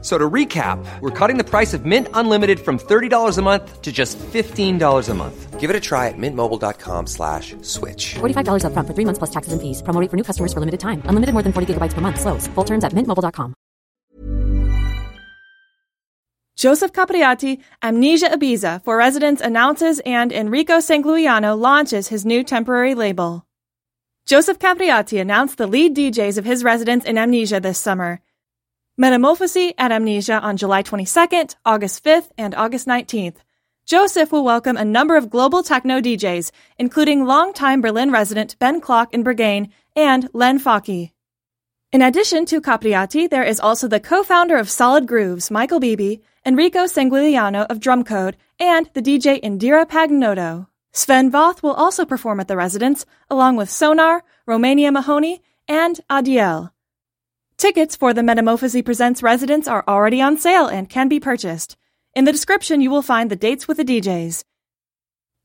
F- So to recap, we're cutting the price of Mint Unlimited from $30 a month to just $15 a month. Give it a try at mintmobile.com slash switch. $45 upfront for three months plus taxes and fees. Promo rate for new customers for limited time. Unlimited more than 40 gigabytes per month. Slows. Full terms at mintmobile.com. Joseph Capriati, Amnesia Ibiza for residents announces and Enrico Sangiuliano launches his new temporary label. Joseph Capriati announced the lead DJs of his residence in Amnesia this summer. Metamorphosis at Amnesia on July 22nd, August 5th, and August 19th. Joseph will welcome a number of global techno DJs, including longtime Berlin resident Ben Klock in Berghain and Len Faki. In addition to Capriati, there is also the co-founder of Solid Grooves, Michael Bibi, Enrico Sangiuliano of Drumcode, and the DJ Indira Paganotto. Sven Väth will also perform at the residence, along with Sonar, Romania Mahoney, and Adiel. Tickets for the Metamorphosis Presents residence are already on sale and can be purchased. In the description, you will find the dates with the DJs.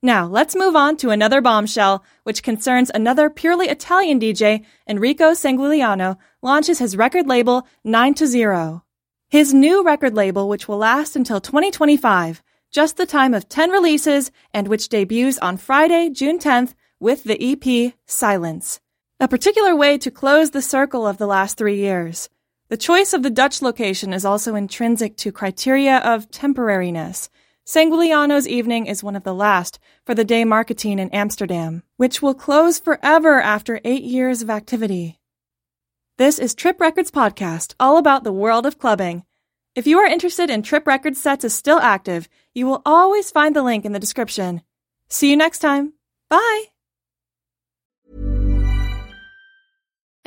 Now, let's move on to another bombshell, which concerns another purely Italian DJ, Enrico Sangiuliano, launches his record label 9 to 0. His new record label, which will last until 2025, just the time of 10 releases, and which debuts on Friday, June 10th, with the EP Silence. A particular way to close the circle of the last three years. The choice of the Dutch location is also intrinsic to criteria of temporariness. Sangiuliano's evening is one of the last for the day marketing in Amsterdam, which will close forever after eight years of activity. This is Trip Records Podcast, all about the world of clubbing. If you are interested in Trip Records sets is still active, you will always find the link in the description. See you next time. Bye!